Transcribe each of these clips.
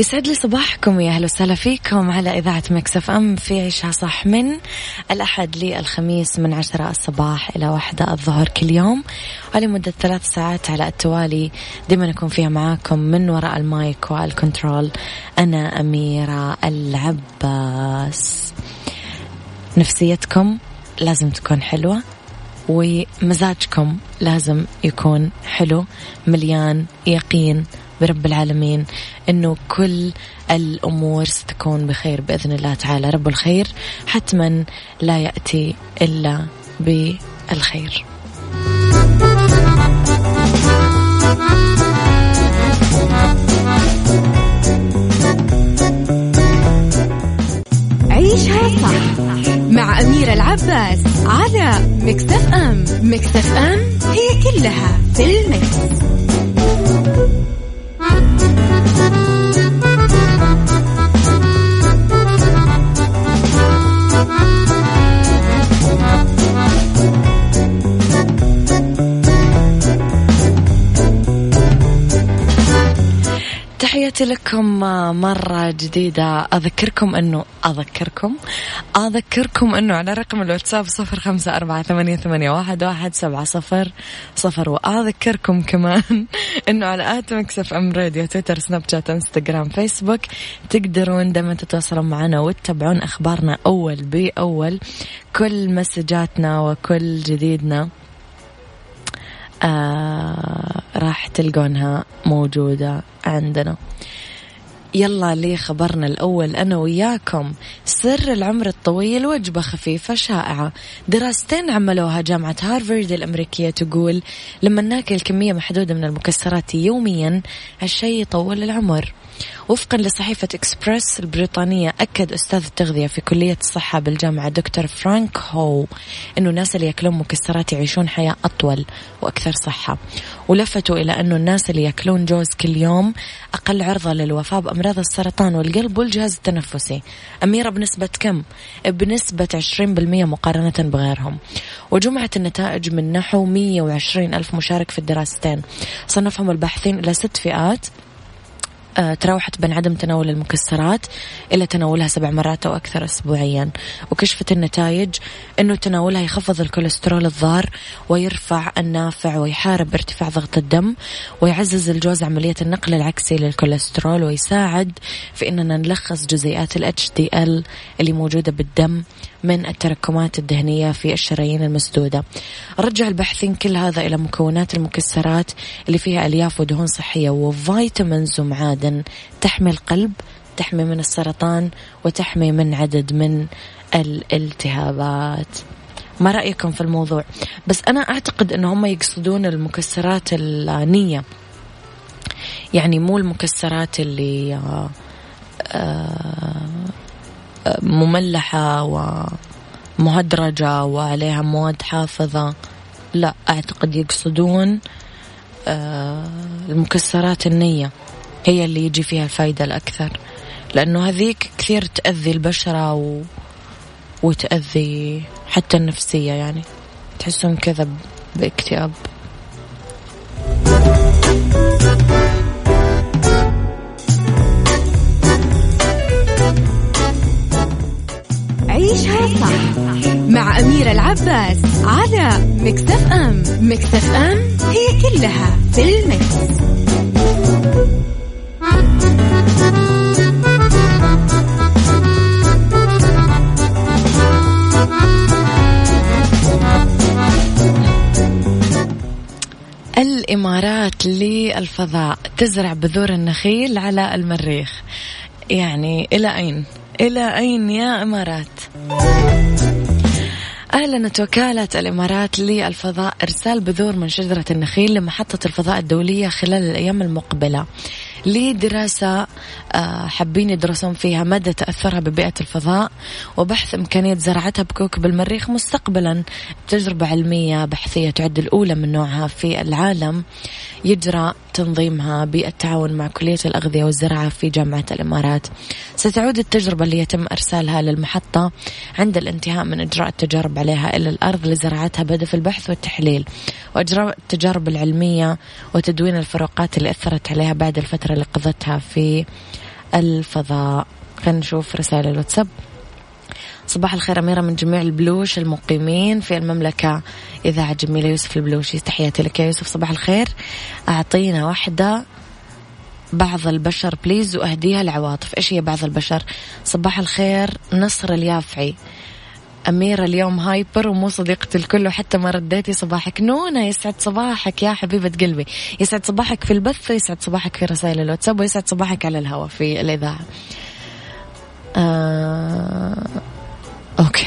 يسعد لي صباحكم يا أهلا وسهلا فيكم على إذاعة Mix FM في عيشها صح من الأحد للخميس من عشرة الصباح إلى واحدة الظهر كل يوم. ولمده ثلاث ساعات على التوالي دائما اكون فيها معاكم من وراء ال mic وال control أنا أميرة العباس. نفسيتكم لازم تكون حلوة ومزاجكم لازم يكون حلو مليان يقين. برب العالمين إنه كل الأمور ستكون بخير بإذن الله تعالى. رب الخير حتما لا يأتي إلا بالخير. عيشها صح مع أميرة العباس على مكتف أم. مكتف أم هي كلها في المكس. تحياتي لكم مرة جديدة. أذكركم أنه أذكركم؟ أذكركم أنه على رقم الواتساب صفر خمسة أربعة ثمانية, ثمانية واحد, واحد سبعة صفر صفر. وأذكركم كمان أنه على at Mix FM Radio تويتر سناب شات إنستغرام فيسبوك تقدرون دائما تتواصلون معنا وتتابعون أخبارنا أول بأول. كل مسجاتنا وكل جديدنا آه راح تلقونها موجودة عندنا. يلا لي خبرنا الأول أنا وياكم. سر العمر الطويل وجبة خفيفة شائعة. دراستين عملوها جامعة هارفارد الأمريكية تقول لما ناكل كمية محدودة من المكسرات يوميا هالشي يطول العمر. وفقا لصحيفة إكسبرس البريطانية أكد أستاذ التغذية في كلية الصحة بالجامعة دكتور فرانك هو أنه الناس اللي يأكلون مكسرات يعيشون حياة أطول وأكثر صحة. ولفتوا إلى أنه الناس اللي يأكلون جوز كل يوم أقل عرضة للوفاة بأمراض السرطان والقلب والجهاز التنفسي. أميرة بنسبة كم؟ بنسبة 20% مقارنة بغيرهم. وجمعت النتائج من نحو 120 ألف مشارك في الدراستين. صنفهم الباحثين إلى ست فئات. تراوحت بين عدم تناول المكسرات إلى تناولها سبع مرات أو أكثر أسبوعيا. وكشفت النتائج أنه تناولها يخفض الكوليسترول الضار ويرفع النافع ويحارب ارتفاع ضغط الدم ويعزز الجوز عملية النقل العكسي للكوليسترول ويساعد في أننا نلخص جزيئات ال HDL اللي موجودة بالدم من التراكمات الدهنية في الشرايين المسدودة. رجع الباحثين كل هذا إلى مكونات المكسرات اللي فيها ألياف ودهون صحية وفيتامينز ومعادن تحمي القلب تحمي من السرطان وتحمي من عدد من الالتهابات. ما رأيكم في الموضوع؟ بس أنا أعتقد أن هم يقصدون المكسرات النية. يعني مو المكسرات اللي آه، آه، مملحة ومهدرجة وعليها مواد حافظة. لا أعتقد يقصدون آه، المكسرات النية هي اللي يجي فيها الفايدة الأكثر. لأنه هذيك كثير تأذي البشرة و... وتأذي حتى النفسية يعني. تحسون كذا باكتئاب. عيشها صح مع أميرة العباس على مكتف أم مكتف أم هي كلها في المكس. الإمارات للفضاء تزرع بذور النخيل على المريخ يعني إلى أين؟ إلى أين يا إمارات؟ أعلنت وكالة الإمارات للفضاء إرسال بذور من شجرة النخيل لمحطة الفضاء الدولية خلال الأيام المقبلة لدراسة آه، حابين يدرسون فيها مدى تأثرها ببيئة الفضاء وبحث إمكانية زراعتها بكوكب المريخ مستقبلا. تجربة علمية بحثية تعد الأولى من نوعها في العالم. يجرى تنظيمها بالتعاون مع كلية الأغذية والزراعة في جامعة الإمارات. ستعود التجربة اللي يتم إرسالها للمحطة عند الانتهاء من إجراء التجارب عليها إلى الأرض لزراعتها بهدف البحث والتحليل. وإجراء التجارب العلمية وتدوين الفروقات اللي أثرت عليها بعد الفترة اللي قضتها في الفضاء. خلينا نشوف رسائل الواتساب. صباح الخير أميرة من جميع البلوش المقيمين في المملكة. إذاعة جميلة يوسف البلوشي تحياتي لك يا يوسف. صباح الخير. أعطينا واحدة بعض البشر please وأهديها العواطف إيش هي بعض البشر؟ صباح الخير نصر اليافعي. أميرة اليوم hyper ومو صديقة الكل وحتى ما رديتي صباحك. نونا يسعد صباحك يا حبيبة قلبي. يسعد صباحك في البث ويسعد صباحك في رسائل الواتساب ويسعد صباحك على الهواء في الإذاعة. آه... okay.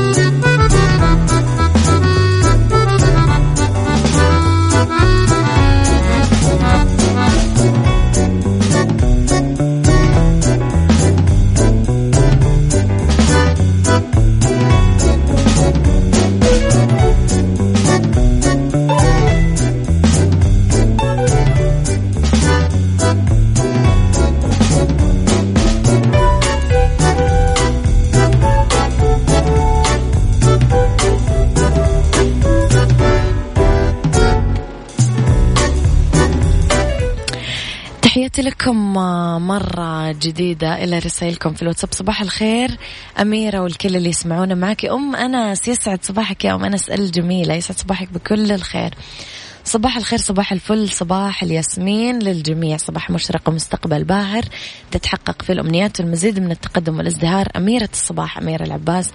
تحياتي لكم مرة جديدة إلى رسائلكم في الواتساب. صباح الخير أميرة والكل اللي يسمعونا معك أم أنس يسعد صباحك يا أم أنس الجميلة يسعد صباحك بكل الخير. صباح الخير صباح الفل صباح الياسمين للجميع. صباح مشرق ومستقبل باهر تتحقق في الأمنيات والمزيد من التقدم والازدهار. أميرة الصباح أميرة العباس.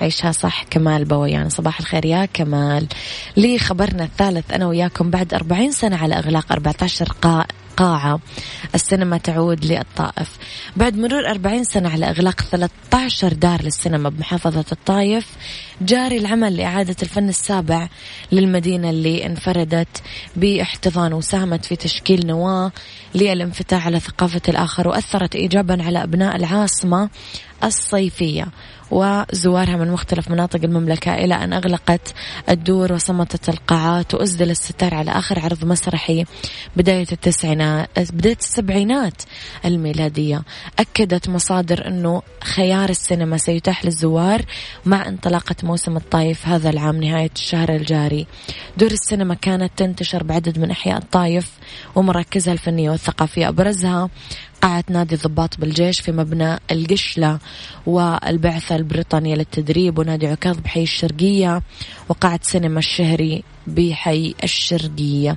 عيشها صح. كمال بويان صباح الخير يا كمال. لي خبرنا الثالث أنا وياكم بعد أربعين سنة على إغلاق 14 قاء قاعة. السينما تعود للطائف. بعد مرور 40 سنة على إغلاق 13 دار للسينما بمحافظة الطايف جاري العمل لإعادة الفن السابع للمدينة اللي انفردت باحتضان وساهمت في تشكيل نواة للانفتاح على ثقافة الآخر وأثرت إيجابا على أبناء العاصمة الصيفية. وزوارها من مختلف مناطق المملكة إلى أن أغلقت الدور وصمتت القاعات وأسدل الستار على آخر عرض مسرحي بداية التسعينات بداية السبعينات الميلادية. أكدت مصادر أنه خيار السينما سيتاح للزوار مع انطلاقة موسم الطايف هذا العام نهاية الشهر الجاري. دور السينما كانت تنتشر بعدد من أحياء الطايف ومراكزها الفنية والثقافية. أبرزها قاعة نادي ضباط بالجيش في مبنى القشلة والبعثة البريطانية للتدريب ونادي عكاظ بحي الشرقية وقاعة سينما الشهري بحي الشرقية.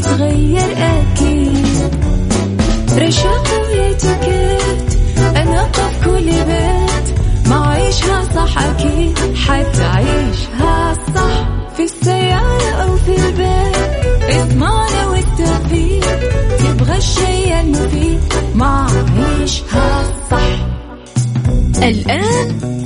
تتغير أكيد. رشاق ويتوكيت أنا في كل بيت. ما عيشها صح أكيد حتعيشها صح. في السيارة أو في البيت إضمعنا والتوفيق. تبغى الشيء المفيد ما عيشها صح. الآن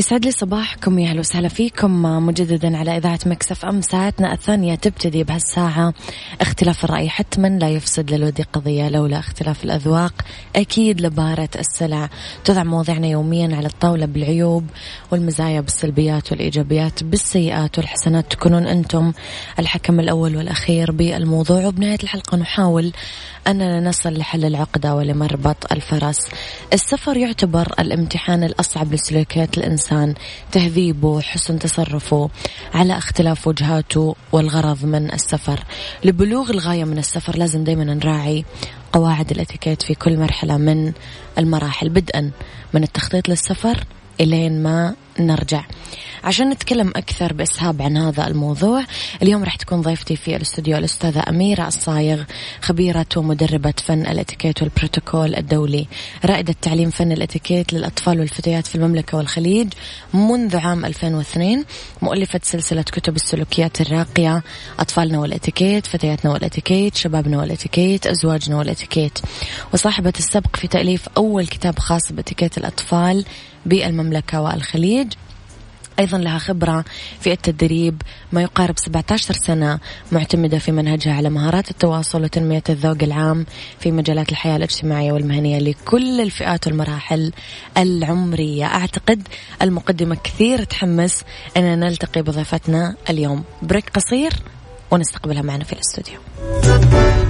يسعد لي صباحكم يا أهلا وسهلا فيكم مجددا على إذاعة Mix FM. ساعتنا الثانية تبتدي بهالساعة. اختلاف الرأي حتما لا يفسد للود قضية لولا اختلاف الأذواق. أكيد لبارت السلع. تضع مواضيعنا يوميا على الطاولة بالعيوب والمزايا بالسلبيات والإيجابيات بالسيئات والحسنات. تكونون أنتم الحكم الأول والأخير بالموضوع. وبنهاية الحلقة نحاول أننا نصل لحل العقدة ولمربط الفرس. السفر يعتبر الامتحان الأصعب لسلوكيات الإنسان. الإنسان تهذيبه حسن تصرفه على اختلاف وجهاته والغرض من السفر. لبلوغ الغاية من السفر لازم دايما نراعي قواعد الاتيكيت في كل مرحلة من المراحل. بدءا من التخطيط للسفر إلين ما نرجع. عشان نتكلم أكثر بإسهاب عن هذا الموضوع اليوم راح تكون ضيفتي في الاستوديو الأستاذة أميرة الصايغ خبيرة ومدربة فن الإتيكيت والبروتوكول الدولي. رائدة تعليم فن الإتيكيت للأطفال والفتيات في المملكة والخليج منذ عام 2002 مؤلفة سلسلة كتب السلوكيات الراقية أطفالنا والإتيكيت فتياتنا والإتيكيت شبابنا والإتيكيت أزواجنا والإتيكيت. وصاحبة السبق في تأليف أول كتاب خاص بإتيكيت الأطفال بالمملكة والخليج. أيضا لها خبرة في التدريب ما يقارب 17 سنة معتمدة في منهجها على مهارات التواصل وتنمية الذوق العام في مجالات الحياة الاجتماعية والمهنية لكل الفئات والمراحل العمرية. أعتقد المقدمة كثير تحمس أن نلتقي بضيفتنا اليوم. بريك قصير ونستقبلها معنا في الاستوديو.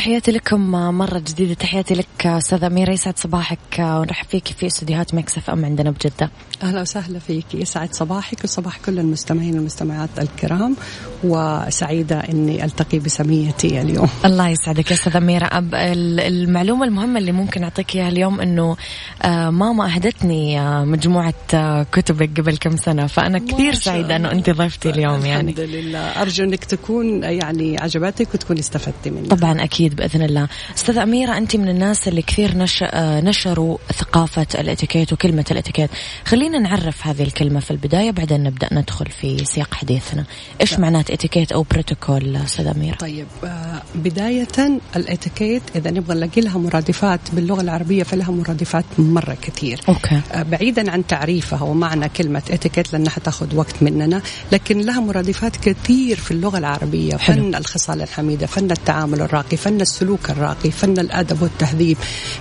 تحياتي لكم مرة جديدة. تحياتي لك أستاذة أميرة يسعد صباحك. ونرحب فيك في استديوهات Mix FM عندنا بجدة. أهلا وسهلا فيك يسعد صباحك وصباح كل المستمعين والمستمعات الكرام. وسعيدة أني ألتقي بسميتي اليوم. الله يسعدك يا أستاذة أميرة. أب المعلومة المهمة اللي ممكن أعطيك إياها اليوم أنه آه، ماما أهدتني آه، مجموعة آه، كتبك قبل كم سنة. فأنا كثير سعيدة أنه أنت ضيفتي اليوم يعني. الحمد لله. أرجو أنك تكون يعني عجبتك وتكون استفدتي منها طبعا أكيد. بإذن الله. أستاذة أميرة أنت من الناس اللي كثير نش... نشروا ثقافة الإتيكيت وكلمة الإتيكيت. خلينا نعرف هذه الكلمة في البداية بعدين نبدأ ندخل في سياق حديثنا. إيش معنات إتيكيت أو بروتوكول أستاذة أميرة؟ طيب آه، بداية الإتيكيت إذا نبغى نلاقي لها مرادفات باللغة العربية فلها مرادفات مرة كثير. okay. آه، بعيدا عن تعريفها ومعنى كلمة إتيكيت لأنها حتاخذ وقت مننا لكن لها مرادفات كثير في اللغة العربية. حلو. فن الخصال الحميدة فن التعامل الراقي فن السلوك الراقي فن الأدب والتهذيب.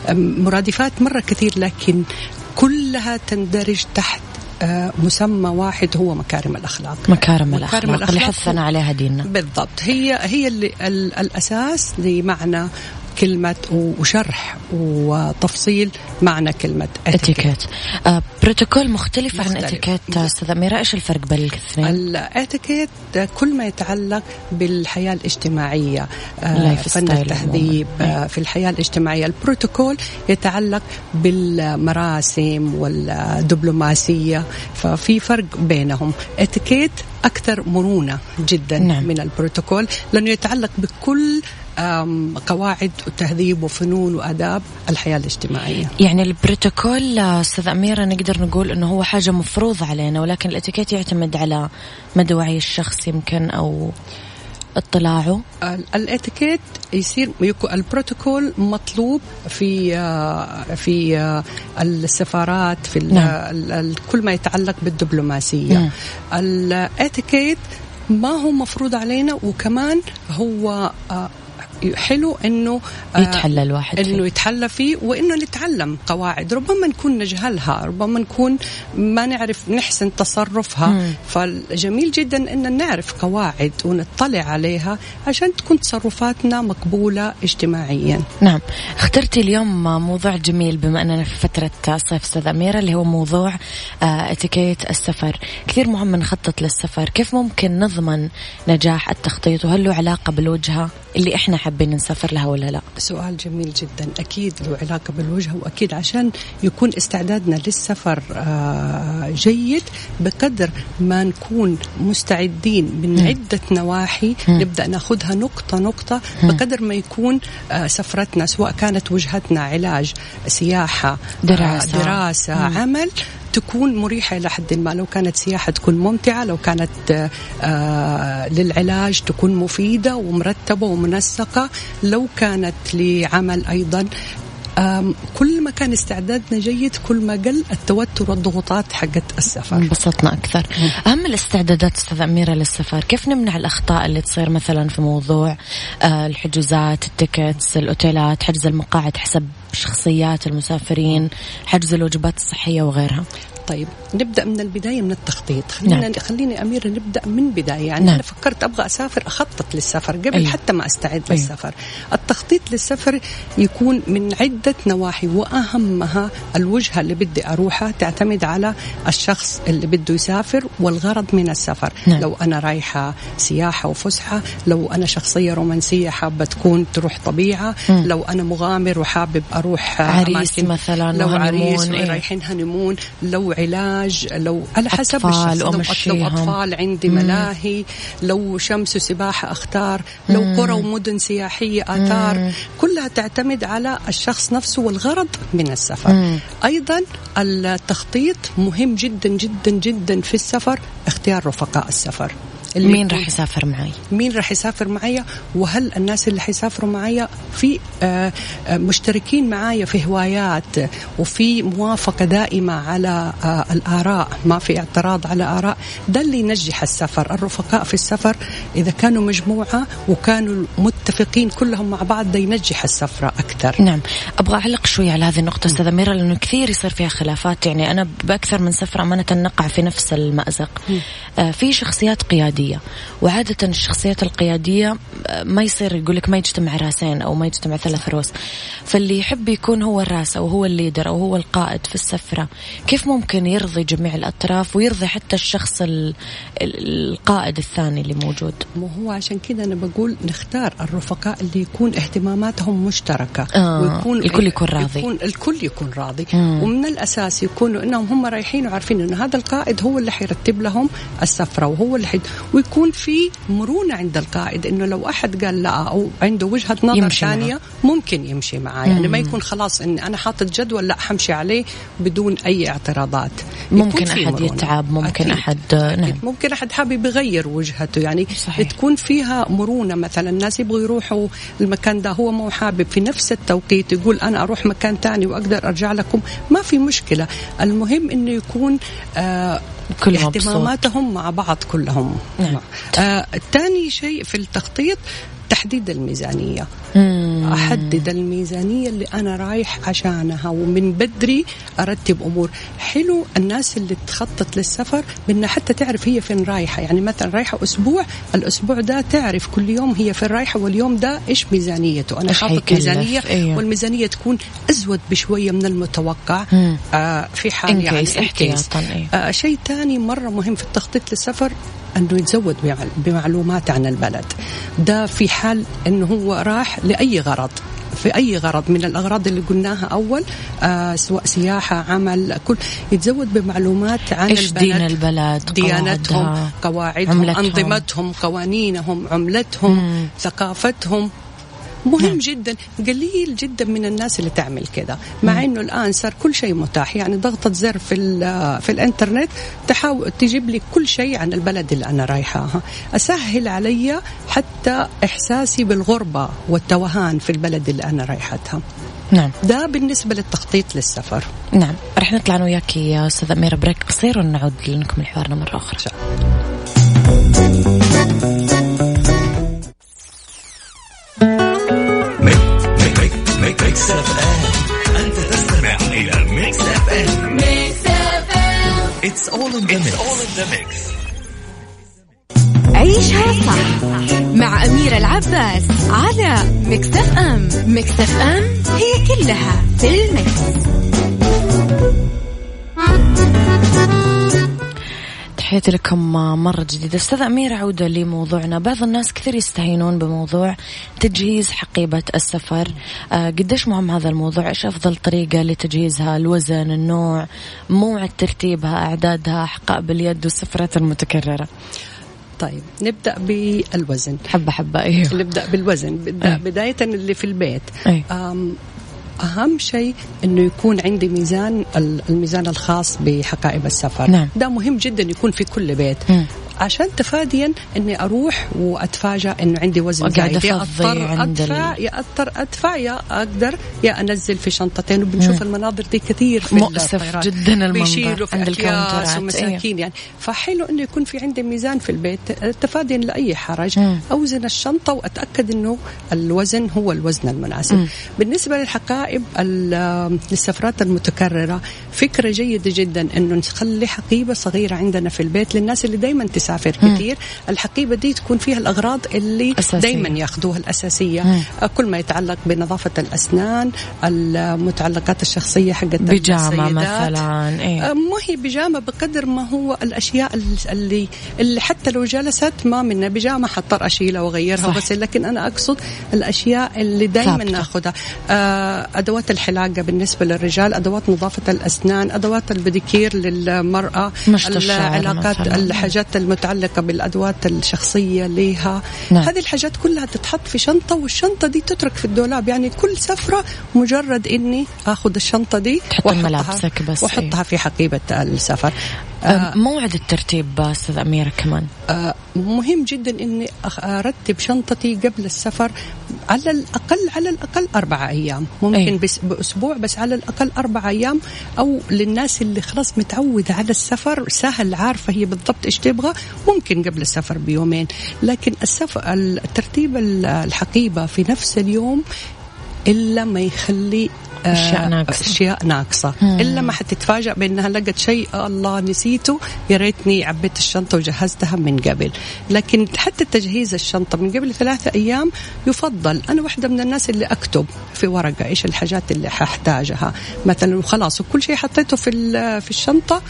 مرادفات مرة كثير لكن كلها تندرج تحت آه، مسمى واحد هو مكارم الأخلاق. مكارم, الأخلاق, الأخلاق اللي حثنا عليها ديننا. بالضبط. هي هي اللي الأساس لمعنى كلمة وشرح وتفصيل معنى كلمة اتيكيت آه بروتوكول مختلف, مختلف. عن اتيكيت أستاذ أميرة إيش الفرق بين الاثنين؟ الاتيكيت كل ما يتعلق بالحياة الاجتماعية آه فن التهذيب آه في الحياة الاجتماعية البروتوكول يتعلق بالمراسم والدبلوماسية ففي فرق بينهم اتيكيت أكثر مرونة جدا نعم. من البروتوكول لأنه يتعلق بكل قواعد وتهذيب وفنون وآداب الحياة الاجتماعية يعني البروتوكول آه، أستاذ اميره نقدر نقول إنه هو حاجة مفروض علينا ولكن الإتيكيت يعتمد على مدى وعي الشخص يمكن أو اطلاعه ال- الإتيكيت يصير البروتوكول مطلوب في آه، في آه، السفارات في نعم. كل ما يتعلق بالدبلوماسية مم. الإتيكيت ما هو مفروض علينا وكمان هو حلو إنه آه، يتحلى الواحد فيه. إنه يتحلى فيه وإنه نتعلم قواعد. ربما نكون نجهلها ربما نكون ما نعرف نحسن تصرفها. مم. فالجميل جدا إن نعرف قواعد ونطلع عليها عشان تكون تصرفاتنا مقبولة اجتماعيا. نعم. اخترتي اليوم موضوع جميل بما أننا في فترة صيف أستاذ أميرة اللي هو موضوع آه، اتيكيت السفر. كثير مهم نخطط للسفر. كيف ممكن نضمن نجاح التخطيط؟ وهل له علاقة بالوجهة اللي إحنا حابين نسافر لها ولا لا؟ سؤال جميل جدا. أكيد له علاقة بالوجهه وأكيد عشان يكون استعدادنا للسفر آه، جيد بقدر ما نكون مستعدين من عدة نواحي نبدأ ناخذها نقطة نقطة بقدر ما يكون آه، سفرتنا سواء كانت وجهتنا علاج سياحة دراسة. آه، دراسة عمل تكون مريحة إلى حد ما. لو كانت سياحة تكون ممتعة لو كانت آه، للعلاج تكون مفيدة ومرتبة ومنسقة لو كانت لعمل أيضا. كل ما كان استعدادنا جيد كل ما قل التوتر والضغوطات حقت السفر. انبسطنا أكثر. أهم الاستعدادات أستاذ أميرة للسفر. كيف نمنع الأخطاء اللي تصير مثلا في موضوع آه، الحجوزات التيكتس الأوتيلات حجز المقاعد حسب شخصيات المسافرين حجز الوجبات الصحية وغيرها طيب نبدأ من البداية من التخطيط خلينا نعم. خليني أميرة نبدأ من بداية يعني نعم. أنا فكرت أبغى أسافر أخطط للسفر قبل. أيوه. حتى ما أستعد. أيوه. للسفر التخطيط للسفر يكون من عدة نواحي وأهمها الوجهة اللي بدي أروحها تعتمد على الشخص اللي بده يسافر والغرض من السفر نعم. لو أنا رايحة سياحة وفسحة لو أنا شخصية رومانسية حابة تكون تروح طبيعة مم. لو أنا مغامر وحابب أروح عريس أماكن- مثلاً لو عريس إيه. رايحين هنيمون لو علاج لو على حسب أطفال الشخص لو. لو أطفال عندي ملاهي لو شمس وسباحة أختار لو قرى ومدن سياحية آثار كلها تعتمد على الشخص نفسه والغرض من السفر مم. أيضا التخطيط مهم جدا جدا جدا في السفر اختيار رفقاء السفر مين راح يسافر معي مين راح يسافر معايا؟ وهل الناس اللي حيسافروا معايا في آه، آه، مشتركين معايا في هوايات وفي موافقة دائمة على آه، الآراء ما في اعتراض على آراء ده اللي ينجح السفر. الرفقاء في السفر إذا كانوا مجموعة وكانوا متفقين كلهم مع بعض ده ينجح السفرة أكثر. نعم. أبغى أعلق شوي على هذه النقطة أستاذ اميره لأنه كثير يصير فيها خلافات. يعني أنا بأكثر من سفرة أمانة نقع في نفس المأزق. آه في شخصيات قياديه وعادة الشخصيات القيادية آه، ما يصير يقول لك ما يجتمع رأسين أو ما يجتمع ثلاث رؤوس. فاللي يحب يكون هو الرأس أو هو الليدر أو هو القائد في السفرة. كيف ممكن يرضي جميع الأطراف ويرضي حتى الشخص ال- ال- القائد الثاني اللي موجود؟ مو هو عشان كذا أنا بقول نختار الرفقاء اللي يكون اهتماماتهم مشتركة. آه، الكل يكون راضي. يكون الكل يكون راضي. مم. ومن الأساس يكونوا إنهم هم رايحين وعارفين إنه هذا القائد هو اللي حيرتب لهم السفرة وهو اللي حي... ويكون في مرونة عند القائد إنه لو أحد قال لا أو عنده وجهة نظر. ثانية ممكن يمشي معاه يعني ما يكون خلاص اني أنا حاطط جدول لا حمشي عليه بدون أي اعتراضات ممكن أحد مرونة. يتعب، ممكن أكيد. أحد- نعم. ممكن أحد حابب يغير وجهته يعني صحيح. تكون فيها مرونة مثلا الناس يبغوا يروحوا المكان ده هو مو حابب في نفس التوقيت يقول أنا أروح مكان تاني وأقدر أرجع لكم ما في مشكلة المهم إنه يكون آه مبسوط. اهتماماتهم مع بعض كلهم نعم. آه الثاني شيء في التخطيط تحديد الميزانية مم. أحدد الميزانية اللي أنا رايح عشانها ومن بدري أرتب أمور حلو الناس اللي تخطط للسفر بأنها حتى تعرف هي فين رايحة يعني مثلا رايحة أسبوع الأسبوع ده تعرف كل يوم هي فين رايحة واليوم ده إيش ميزانيته إيش حاطط حيكلف؟ ميزانية أيوه. والميزانية تكون ازود بشوية من المتوقع مم. آه في حال يعني. احتياطاً، أيوه. آه شيء ثاني مرة مهم في التخطيط للسفر إنه يتزود بمعل- بمعلومات عن البلد ده في حال إنه هو راح لأي غرض؟ في أي غرض؟ من الأغراض اللي قلناها أول آه سواء سياحة عمل كل يتزود بمعلومات عن إيش البلد. دين البلد؟ ديانتهم قواعدها، قواعدهم عملتهم. أنظمتهم قوانينهم عملتهم مم. ثقافتهم. مهم نعم. جدا قليل جدا من الناس اللي تعمل كذا مع إنه الآن صار كل شيء متاح. يعني ضغطه زر في في الإنترنت تحاول تجيب لي كل شيء عن البلد اللي أنا رايحاها أسهل علي حتى إحساسي بالغربة والتوهان في البلد اللي أنا رايحتها. نعم. ده بالنسبة للتخطيط للسفر. نعم. رح نطلع أنا وياكي يا أستاذ أميرة break قصير ونعود لنكمل حوارنا مرة أخرى. Mix FM Mix FM it's all in the mix عيشها صح مع أميرة العباس على Mix FM. Mix FM هي كلها في ال mix. تحياتي لكم مرة جديدة. أستاذ أميرة عودة لموضوعنا. بعض الناس كثير يستهينون بموضوع تجهيز حقيبة السفر. آه قديش مهم هذا الموضوع؟ إيش أفضل طريقة لتجهيزها؟ الوزن النوع موعد ترتيبها أعدادها حقائب اليد والسفرات المتكررة. طيب نبدأ بالوزن. حبة حبة أيوه. نبدأ بالوزن. بدأ أي. بداية اللي في البيت. أي. أهم شيء أنه يكون عندي ميزان ال- الميزان الخاص بحقائب السفر نعم. ده مهم جدا يكون في كل بيت. عشان تفاديا إني أروح وأتفاجأ إنه عندي وزن زايد يا أضطر ادفع ال- يا أضطر أدفع يا أقدر يا أنزل في شنطتين وبنشوف المناظر دي كثير في مؤسف الطيران. جدا المنظر عند الكاونترات. ومساكين يعني فحلو إنه يكون في عندي ميزان في البيت تفاديا لأي حرج مم. أوزن الشنطة وأتأكد إنه الوزن هو الوزن المناسب مم. بالنسبة للحقائب للسفرات المتكررة فكرة جيدة جدا إنه نخلي حقيبة صغيرة عندنا في البيت للناس اللي دائما تسافر كثير الحقيبة دي تكون فيها الأغراض اللي. دائما ياخذوها الأساسية مم. كل ما يتعلق بنظافة الأسنان المتعلقات الشخصية حقت السيدات. مثلا إيه. ما هي بيجامة بقدر ما هو الأشياء اللي اللي حتى لو جلست ما منها بيجامة حضطر أشيلها وأغيرها صح. بس لكن أنا أقصد الأشياء اللي دائما. ناخذها آه، أدوات الحلاقة بالنسبة للرجال أدوات نظافة الأسنان أدوات البديكير الشعر العلاقات. الحاجات المتعلقة بالأدوات الشخصية لها نعم. هذه الحاجات كلها تتحط في شنطة والشنطة دي تترك في الدولاب. يعني كل سفرة مجرد إني أخذ الشنطة دي تحط ملابسك بس، وأحطها في حقيبة السفر. آه. موعد الترتيب أستاذ أميرة كمان آه، مهم جدا إني أرتب شنطتي قبل السفر على الأقل على الأقل أربع أيام ممكن أي. بس بأسبوع بس على الأقل أربع أيام أو للناس اللي خلاص متعودة على السفر سهل عارفة هي بالضبط إيش تبغى ممكن قبل السفر بيومين لكن السفر الترتيب ال- الحقيبة في نفس اليوم إلا ما يخلي آه، أشياء ناقصة. أشياء ناقصة. إلا ما حتتفاجأ بإنها لقت شيء الله نسيته. يا ريتني عبيت الشنطة وجهزتها من قبل. لكن حتى تجهيز الشنطة من قبل ثلاثة أيام يفضل. أنا واحدة من الناس اللي أكتب في ورقة إيش الحاجات اللي ححتاجها. مثلا وخلاص وكل شيء حطيته في في الشنطة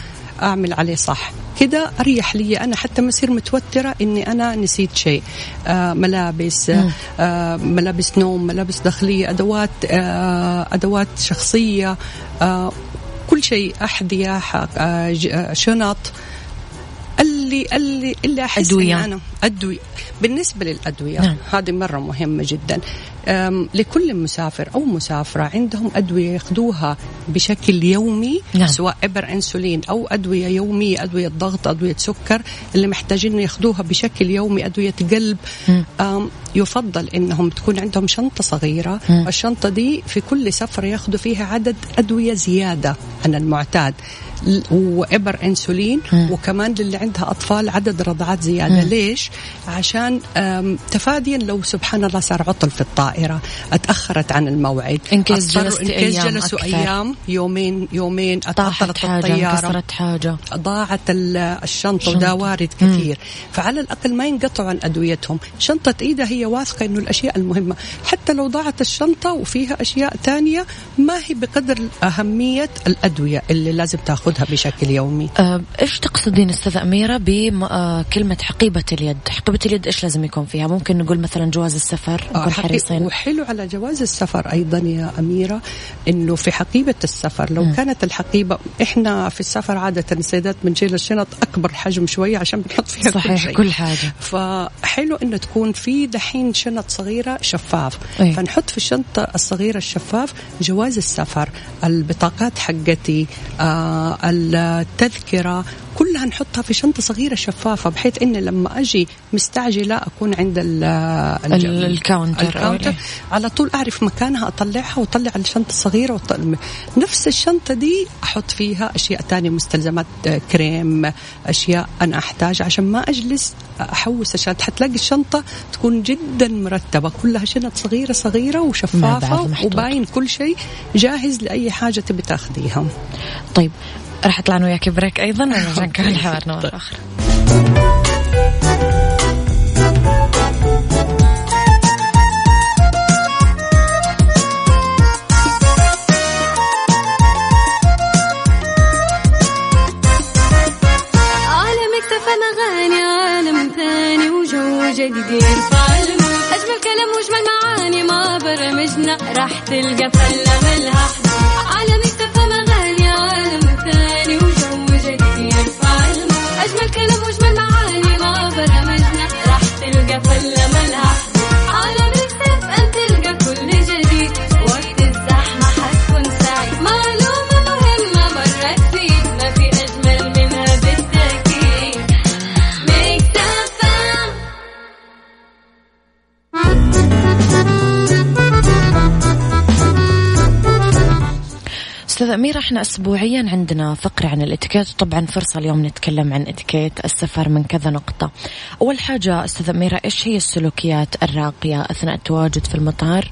أعمل عليه صح. كده أريح لي. أنا حتى ما أصير متوترة إني أنا نسيت شيء. آه ملابس آه ملابس نوم ملابس داخلية أدوات آه أدوات شخصية آه كل شيء أحذية آه آه شنط. اللي اللي اللي أحس أدوية. إن أنا أدوية بالنسبة للأدوية نعم. هذه مرة مهمة جدا لكل مسافر أو مسافرة عندهم أدوية ياخذوها بشكل يومي نعم. سواء إبر إنسولين أو أدوية يومية أدوية ضغط أدوية سكر اللي محتاجين ياخذوها بشكل يومي أدوية قلب يفضل إنهم تكون عندهم شنطة صغيرة مم. الشنطة دي في كل سفره ياخذوا فيها عدد أدوية زيادة عن المعتاد وإبر إنسولين. وكمان للي عندها أطفال عدد رضعات زيادة. مم. ليش؟ عشان تفاديا لو سبحان الله صار عطل في الطائرة أتأخرت عن الموعد. in case جلستي in case جلسوا أكثر. أيام يومين يومين طاحت اتعطلت حاجة الطيارة. انكسرت حاجة. ضاعت ال- الشنطة الشنطة. وده وارد كثير. فعلى الأقل ما ينقطعوا عن أدويتهم. شنطة إيدها هي واثقة أنه الأشياء المهمة. حتى لو ضاعت الشنطة وفيها أشياء تانية ما هي بقدر أهمية الأدوية اللي لازم تأخذها بشكل يومي؟ آه، إيش تقصدين أستاذ أميرة بكلمه حقيبة اليد؟ حقيبة اليد إيش لازم يكون فيها؟ ممكن نقول مثلا جواز السفر آه، نكون حقي- حريصين. وحلو على جواز السفر أيضا يا أميرة إنه في حقيبة السفر. لو م. كانت الحقيبة إحنا في السفر عادة السيدات بنشيل الشنط أكبر حجم شوية عشان بنحط فيها صحيح كل, شيء. كل حاجة. فحلو إنه تكون في دحين شنط صغيرة شفاف. أي. فنحط في الشنطة الصغيرة الشفاف جواز السفر. البطاقات حقتي آه التذكرة كلها نحطها في شنطة صغيرة شفافة بحيث إن لما أجي مستعجلة أكون عند ال ال counter, ال counter. على طول أعرف مكانها أطلعها وأطلع الشنطة الصغيرة وطلع. نفس الشنطة دي أحط فيها أشياء تانية مستلزمات كريم أشياء أنا أحتاج عشان ما أجلس أحوس عشان حتلاقي الشنطة تكون جدا مرتبة. كلها شنط صغيرة صغيرة وشفافة وباين كل شيء جاهز لأي حاجة تبي تاخذيها. طيب راح اطلع أنا وياك break أيضا ونرجع نكمل حوارنا مره أخرى جديد. يرفع أجمل كلام وأجمل معاني ما برمجنا راح تلقى فلة ملها برنامجنا راح تلقى فله أستاذ أميرة إحنا أسبوعيا عندنا فقرة عن الإتيكيت وطبعا فرصة اليوم نتكلم عن إتيكيت السفر من كذا نقطة. أول حاجة أستاذ أميرة إيش هي السلوكيات الراقية أثناء التواجد في المطار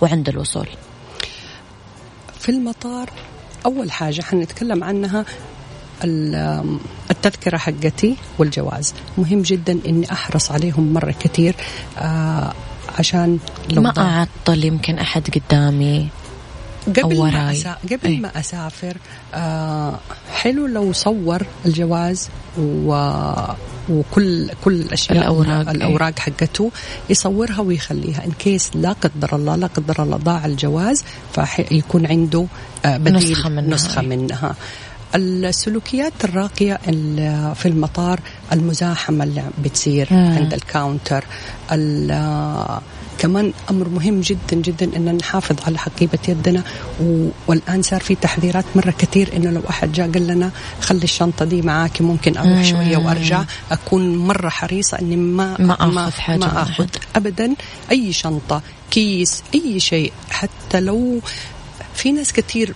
وعند الوصول؟ في المطار أول حاجة حنتكلم عنها التذكرة حقتي والجواز. مهم جدا إني أحرص عليهم مرة كثير آه عشان لو ما أعطل يمكن أحد قدامي. قبل ما أسا... قبل أي. ما أسافر آه حلو لو صور الجواز و... وكل كل الاشياء الأوراق الأوراق أي. حقته يصورها ويخليها in case لا قدر الله لا قدر الله ضاع الجواز فيكون عنده آه بديل نسخة منها, نسخة منها. السلوكيات الراقية في المطار المزاحمة اللي بتصير مم. عند ال counter كمان أمر مهم جدا جدا إن نحافظ على حقيبة يدنا والآن صار في تحذيرات مرة كثير إنه لو أحد جاء قال لنا خلي الشنطة دي معاكي ممكن أروح شوية وأرجع أكون مرة حريصة إني ما ما آخذ حاجة ما آخذ ابدا أي شنطة كيس أي شيء حتى لو في ناس كثير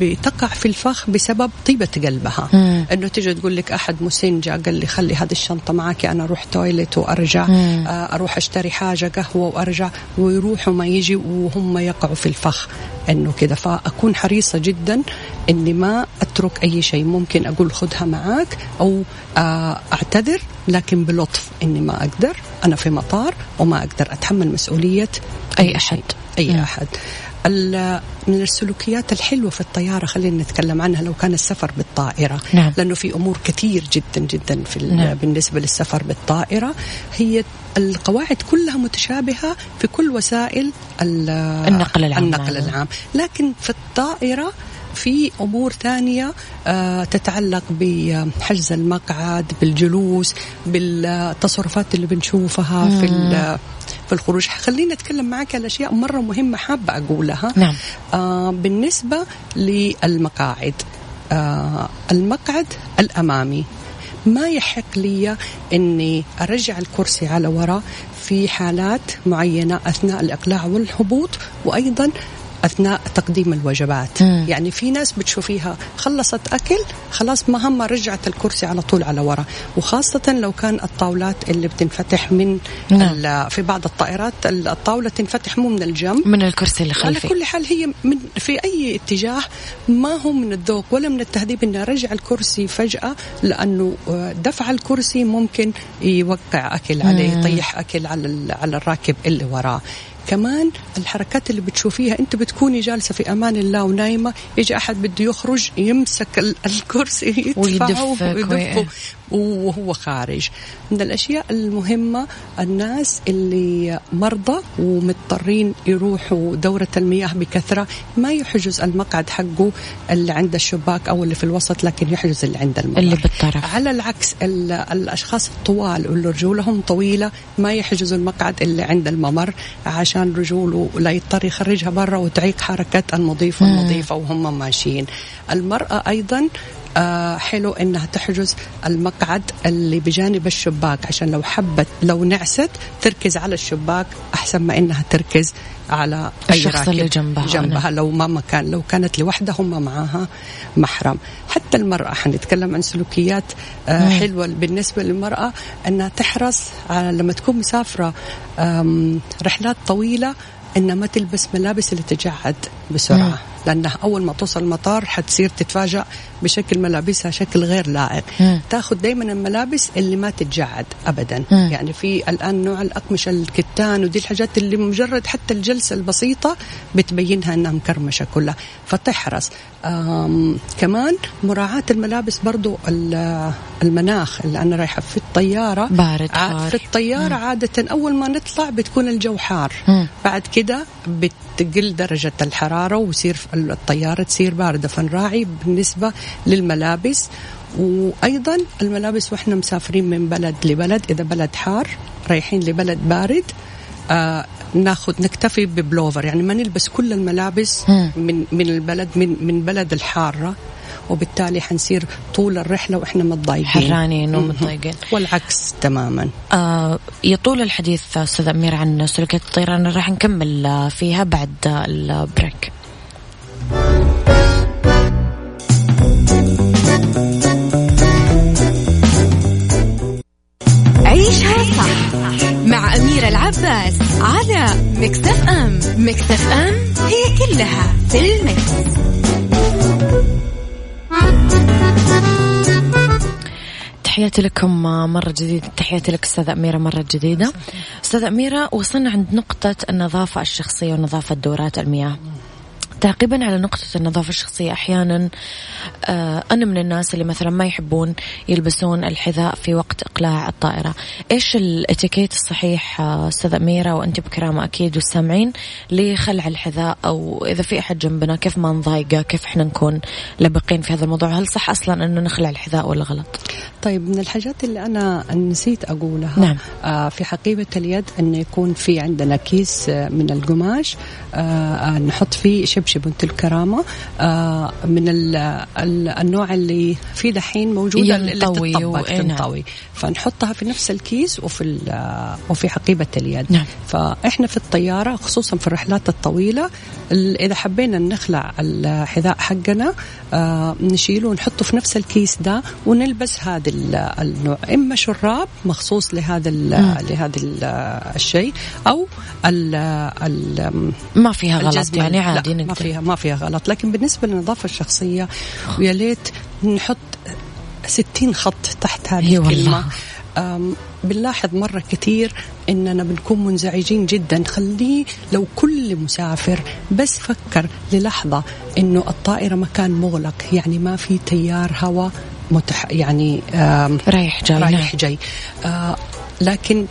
بتقع في الفخ بسبب طيبة قلبها. مم. إنه تيجي تقول لك أحد مسن جاء قال لي خلي هذه الشنطة معك أنا أروح toilet وأرجع. مم. آه، أروح أشتري حاجة قهوة وأرجع. ويروحوا ما يجي وهم يقعوا في الفخ. إنه كذا فأكون حريصة جدا إني ما أترك أي شيء. ممكن أقول خذها معك أو آه، أعتذر لكن بلطف إني ما أقدر. أنا في مطار وما أقدر أتحمل مسؤولية أي, أي أحد. أي. أحد. من السلوكيات الحلوة في الطيارة خلينا نتكلم عنها لو كان السفر بالطائرة نعم. لأنه في أمور كثير جدا جدا في نعم. بالنسبة للسفر بالطائرة هي القواعد كلها متشابهة في كل وسائل النقل العام النقل العام لكن في الطائرة في أمور ثانية آه، تتعلق بحجز المقعد بالجلوس بالتصرفات اللي بنشوفها في في الخروج. خلينا نتكلم معك على أشياء مرة مهمة حابة أقولها. نعم. آه بالنسبة للمقاعد آه المقعد الأمامي. ما يحق لي إني أرجع الكرسي على وراء في حالات معينة أثناء الإقلاع والهبوط وأيضا أثناء تقديم الوجبات. مم. يعني في ناس بتشوفيها خلصت أكل خلاص مهمه رجعت الكرسي على طول على ورا. وخاصة لو كان الطاولات اللي بتنفتح من نعم. في بعض الطائرات الطاولة تنفتح مو من الجنب. من الكرسي اللي خلفي. على كل حال هي من في أي اتجاه ما هو من الذوق ولا من التهذيب إني أرجع الكرسي فجأة لأنه دفع الكرسي ممكن يوقع أكل عليه يطيح أكل على على الراكب اللي وراه. كمان الحركات اللي بتشوفيها انت بتكوني جالسة في أمان الله ونايمة يجي أحد بده يخرج يمسك الكرسي يدفعه ويدفه. وهو خارج. من الأشياء المهمة الناس اللي مرضى ومضطرين يروحوا دورة المياه بكثرة ما يحجز المقعد حقه اللي عند الشباك أو اللي في الوسط لكن يحجز اللي عند الممر اللي بالطرف. على العكس الأشخاص الطوال واللي رجولهم طويلة ما يحجزوا المقعد اللي عند الممر عشان رجوله لا يضطر يخرجها برا وتعيق حركة المضيف والمضيفة وهم ماشيين. المرأة أيضا حلو إنها تحجز المقعد اللي بجانب الشباك عشان لو حبت لو نعست تركز على الشباك أحسن ما إنها تركز على أي الشخص اللي جنبها. جنبها أنا. لو ما مكان لو كانت لوحدها هم معاها محرم. حتى المرأة حنتكلم عن سلوكيات آه حلوة بالنسبة للمرأة أنها تحرص على لما تكون مسافرة رحلات طويلة إنها ما تلبس ملابس اللي تجعد. بسرعة مم. لانها أول ما توصل المطار حتصير تتفاجأ بشكل ملابسها شكل غير لائق تاخذ دائما الملابس اللي ما تتجعد ابدا مم. يعني في الآن نوع الأقمشة الكتان ودي الحاجات اللي مجرد حتى الجلسة البسيطة بتبينها إنها مكرمشة كلها فتحرص كمان مراعاة الملابس برضو المناخ اللي أنا رايحة في الطيارة بارد حار. في الطيارة مم. عادة أول ما نطلع بتكون الجو حار مم. بعد كده بتقل درجة الحرارة ويصير الطيارة تصير باردة. فنراعي بالنسبة للملابس. وأيضا الملابس وإحنا مسافرين من بلد لبلد. إذا بلد حار رايحين لبلد بارد آه ناخذ نكتفي ببلوفر. يعني ما نلبس كل الملابس من من البلد من من بلد الحارة. وبالتالي حنصير طول الرحلة وإحنا متضايقين. حرانين ومتضايقين. والعكس تماما. آه يطول الحديث أستاذ أمير عن سلوكيات الطيران راح نكمل فيها بعد البريك. عيشها صح مع أميرة العباس على مكتف أم. مكتف أم هي كلها في المكس. تحياتي لكم مرة جديدة. تحياتي لك أستاذة أميرة مرة جديدة. أستاذة أميرة وصلنا عند نقطة النظافة الشخصية ونظافة دورات المياه. تعقيبا على نقطة النظافة الشخصية. أحيانا آه، أنا من الناس اللي مثلا ما يحبون يلبسون الحذاء في وقت إقلاع الطائرة. إيش الإتيكيت الصحيح آه، أستاذ أميرة وأنت بكرامة أكيد والسامعين لخلع الحذاء؟ أو إذا في أحد جنبنا كيف ما نضايقه؟ كيف إحنا نكون لبقين في هذا الموضوع؟ هل صح أصلا أنه نخلع الحذاء ولا غلط؟ طيب من الحاجات اللي أنا نسيت أقولها نعم. آه في حقيبة اليد أن يكون في عندنا كيس من القماش آه نحط فيه شبشب بنت الكرامة. آه من ال ال النوع اللي في دحين موجودة اللي تطبق تنطوي. فنحطها في نفس الكيس وفي وفي حقيبة اليد. نعم. فإحنا في الطيارة خصوصا في الرحلات الطويلة إذا حبينا نخلع الحذاء حقنا آه نشيله ونحطه في نفس الكيس ده ونلبس هذا النوع. إما شراب مخصوص لهذا لهذا الشيء أو ال ال ما فيها غلط يعني عادي ما فيها ما فيها غلط. لكن بالنسبة للنظافة الشخصية ويا ليت نحط ستين خط تحت هذه الكلمة. بنلاحظ مرة كثير إننا بنكون منزعجين جدا. خليه لو كل مسافر بس فكر للحظة إنه الطائرة مكان مغلق. يعني ما في تيار هواء متح يعني رايح جاي. رايح نعم. جاي. لكن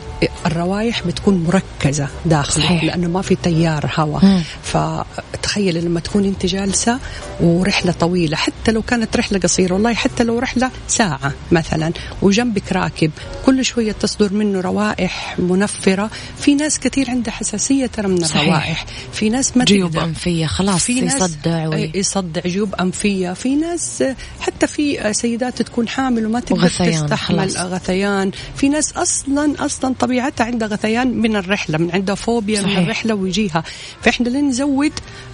الروايح بتكون مركزة داخل صحيح. لأنه ما في تيار هواء فتخيل لما تكون أنت جالسة ورحلة طويلة حتى لو كانت رحلة قصيرة والله حتى لو رحلة ساعة مثلا وجنبك راكب كل شوية تصدر منه روائح منفرة في ناس كثير عندها حساسية ترى من صحيح. الروائح في ناس ما جيوب أنفية خلاص في يصدع وي. يصدع جيوب أنفية في ناس حتى في سيدات تكون حامل وما تقدر تستحمل. غثيان في ناس أصلا أصلا طبيعتها عندها غثيان من الرحلة من عندها فوبيا صحيح. من الرحلة ويجيها. فإحنا لين نزود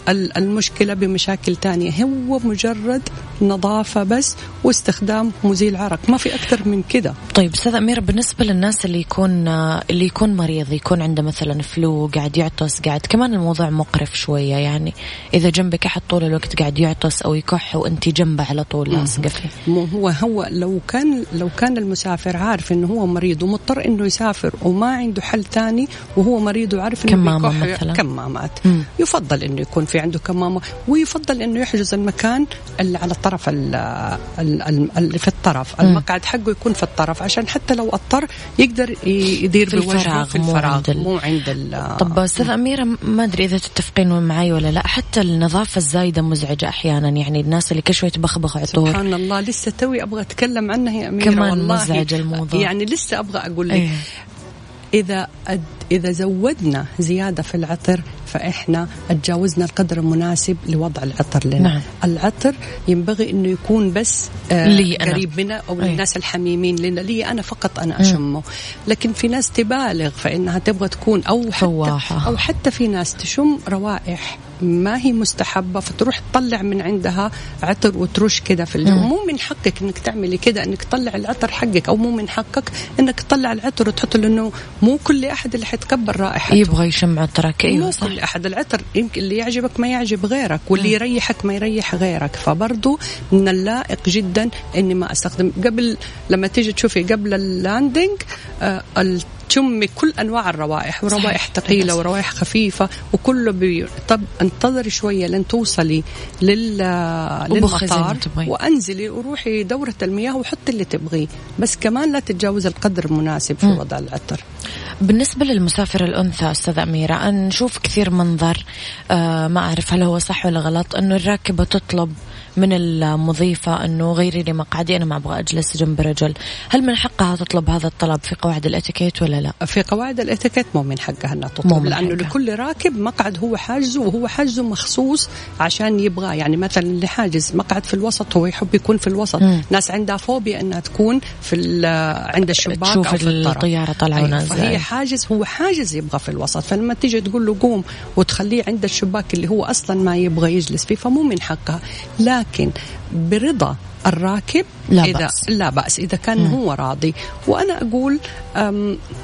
المشكلة بمشاكل تانية. هو مجرد نظافة بس واستخدام مزيل عرق. ما في أكثر من كده. طيب أستاذ أميرة بالنسبة للناس اللي يكون اللي يكون مريض يكون عنده مثلا فلو قاعد يعطس قاعد كمان الموضوع مقرف شوية يعني. إذا جنبك أحد طول الوقت قاعد يعطس أو يكح وانت جنبه على طول لاصقه فيه. هو هو لو كان لو كان المسافر عارف إنه هو مريض ومضطر إنه يسافر وما عنده حل ثاني وهو مريض وعارف إنه كمامة مثلاً. كمامات مم. يفضل إنه يكون في عنده كمامة ويفضل إنه يحجز المكان اللي على الطرف ال- ال- ال- اللي في الطرف مم. المقعد حقه يكون في الطرف عشان حتى لو أضطر يقدر يدير في الفراغ، في مو الفراغ عند ال- مو عند ال- طب أستاذ أميرة ما أدري إذا تتفقين معي ولا لا حتى النظافة الزايدة مزعجة أحيانا يعني الناس اللي كل شوي تبخبخ عطور سبحان الله لسه توي أبغى أتكلم عنها يا أميرة كمان والله مزعج الموضوع. يعني لسه أبغى أقول لك إيه. إذا أد إذا زودنا زيادة في العطر فإحنا تجاوزنا القدر المناسب لوضع العطر لنا نعم. العطر ينبغي إنه يكون بس آه لي أنا. قريب منا أو أي. للناس الحميمين لنا لي أنا فقط أنا أشمه لكن في ناس تبالغ فإنها تبغى تكون أو حتى فواحة. أو حتى في ناس تشم روائح ما هي مستحبة فتروح تطلع من عندها عطر وترش كده في الجو. مو من حقك إنك تعملي كده إنك تطلع العطر حقك أو مو من حقك إنك تطلع العطر وتحطه لأنه مو كل أحد اللي حيتقبل رائحته. يبغى يشم عطرك. أيوه مو صح. كل أحد. العطر يمكن اللي يعجبك ما يعجب غيرك واللي يريحك ما يريح غيرك. فبرضو من اللائق جدا إني ما أستخدم. قبل لما تيجي تشوفي قبل ال landing آه ال- تشمي كل أنواع الروائح وروائح ثقيلة. وروائح خفيفة وكله بي... طب انتظري شوية لين توصلي لل للمطار. وأنزلي وروحي دورة المياه وحطي اللي تبغيه بس كمان لا تتجاوز القدر المناسب في وضع العطر بالنسبة للمسافر الأنثى أستاذ أميرة أنا نشوف كثير منظر آه ما أعرف هل هو صح ولا غلط أنه الراكبة تطلب من المضيفة أنه غيري لي مقعدي أنا ما أبغى أجلس جنب رجل. هل من حقها تطلب هذا الطلب في قواعد الأتيكيت ولا لا؟ في قواعد الاتيكيت مو من حقها إنها مو تطلب لأنه حقها. لكل راكب مقعد هو حاجزه وهو حاجزه مخصوص عشان يبغاه يعني مثلا اللي حاجز مقعد في الوسط هو يحب يكون في الوسط. مم. ناس عندها فوبيا إنها تكون في عند الشباك تشوف أو في الطيارة طالعة أيوة، ونازلة. فهي حاجز هو حاجز يبغى في الوسط. فلما تيجي تقول له قوم وتخليه عند الشباك اللي هو أصلا ما يبغى يجلس فيه فمو من حقها. لكن برضا الراكب لا إذا بأس. لا بأس إذا كان مم. هو راضي وأنا أقول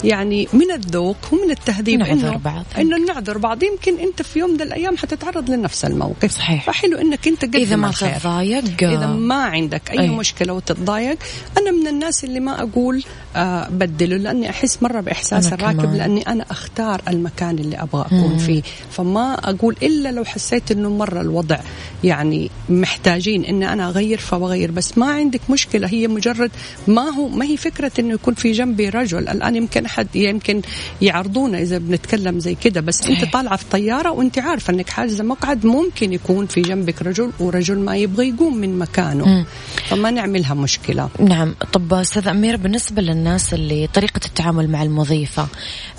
يعني من الذوق ومن التهذيب نعذر إنه بعض. إنه نعذر بعض يمكن أنت في يوم من الأيام حتتعرض لنفس الموقف صحيح. فحلو إنك أنت قدم إذا ما. تتضايق إذا ما عندك أي أي. مشكلة وتتضايق أنا من الناس اللي ما أقول آه بدله لأني أحس مرة بإحساس الراكب كمان. لأني أنا أختار المكان اللي أبغى أكون مم. فيه فما أقول إلا لو حسيت إنه مرة الوضع يعني محتاجين إني أنا أغير فبغير. بس ما عندك مشكلة هي مجرد ما هو ما هي فكرة إنه يكون في جنبي رجل. الآن يمكن أحد يمكن يعرضونا إذا بنتكلم زي كده. بس صحيح. أنت طالعة في طيارة وأنت عارفة إنك حاجزة مقعد ممكن يكون في جنبك رجل ورجل ما يبغى يقوم من مكانه. مم. فما نعملها مشكلة. نعم. طب أستاذ أمير بالنسبة للناس اللي طريقة التعامل مع المضيفة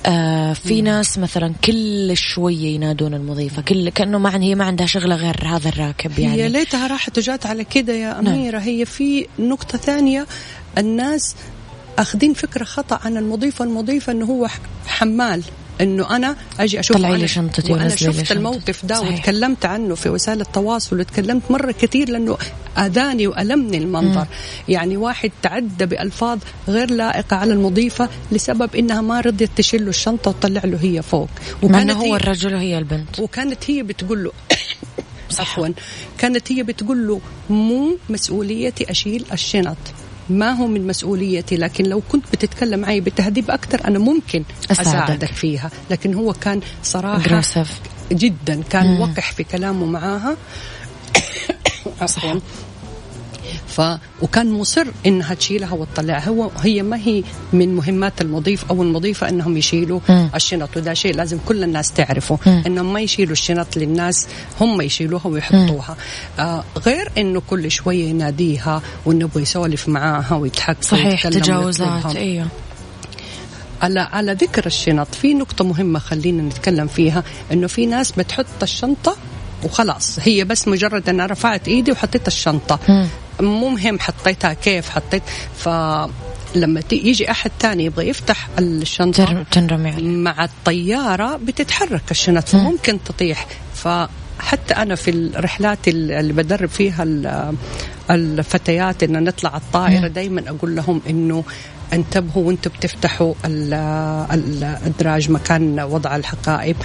آه في ناس مثلا كل شوية ينادون المضيفة كل كأنه ما هي ما عندها شغلة غير هذا الراكب هي يعني. ليتها راحت وجات على كده يا نعم. أميرة هي في نقطة ثانية الناس أخذين فكرة خطأ عن المضيف المضيف أنه هو حمال إنه أنا أجي أشوف طلعي لي شنطتي وأنا شفت شنطتي. الموقف ده صحيح. وتكلمت عنه في وسائل التواصل وتكلمت مرة كثير لأنه آذاني وألمني المنظر يعني واحد تعدى بألفاظ غير لائقة على المضيفة لسبب إنها ما رضيت تشيل له الشنطة وتطلع له هي فوق هي- هو الرجل وهي البنت وكانت هي بتقول له عفوا. كانت هي بتقول له مو مسؤوليتي أشيل الشنط. ما هو من مسؤوليتي لكن لو كنت بتتكلم معي بتهذيب أكثر أنا ممكن أساعدك. أساعدك فيها. لكن هو كان صراحة Aggressive. جدا كان مم. وقح في كلامه معاها. عفوا. ف وكان مصر إنها تشيلها وتطلعها هو هي ما هي من مهمات المضيف أو المضيفة إنهم يشيلوا مم. الشنط وده شيء لازم كل الناس تعرفه مم. إنهم ما يشيلوا الشنط للناس هم يشيلوها ويحطوها آه غير إنه كل شوية يناديها وانه يبغى يسولف معاها ويتحكى صحيح تجاوزات. إيوه على على ذكر الشنط في نقطة مهمة خلينا نتكلم فيها إنه في ناس بتحط الشنطة وخلاص هي بس مجرد أنا رفعت إيدي وحطيت الشنطة مم. مو مهم حطيتها كيف حطيت ف لما يجي أحد تاني يبغى يفتح الشنطة تر- تنرمي مع الطيارة بتتحرك الشنط فممكن تطيح. فحتى أنا في الرحلات ال- اللي بدرب فيها ال- الفتيات إن نطلع الطائرة دايما أقول لهم إنه انتبهوا وأنتم بتفتحوا ال- ال- الادراج مكان وضع الحقائب.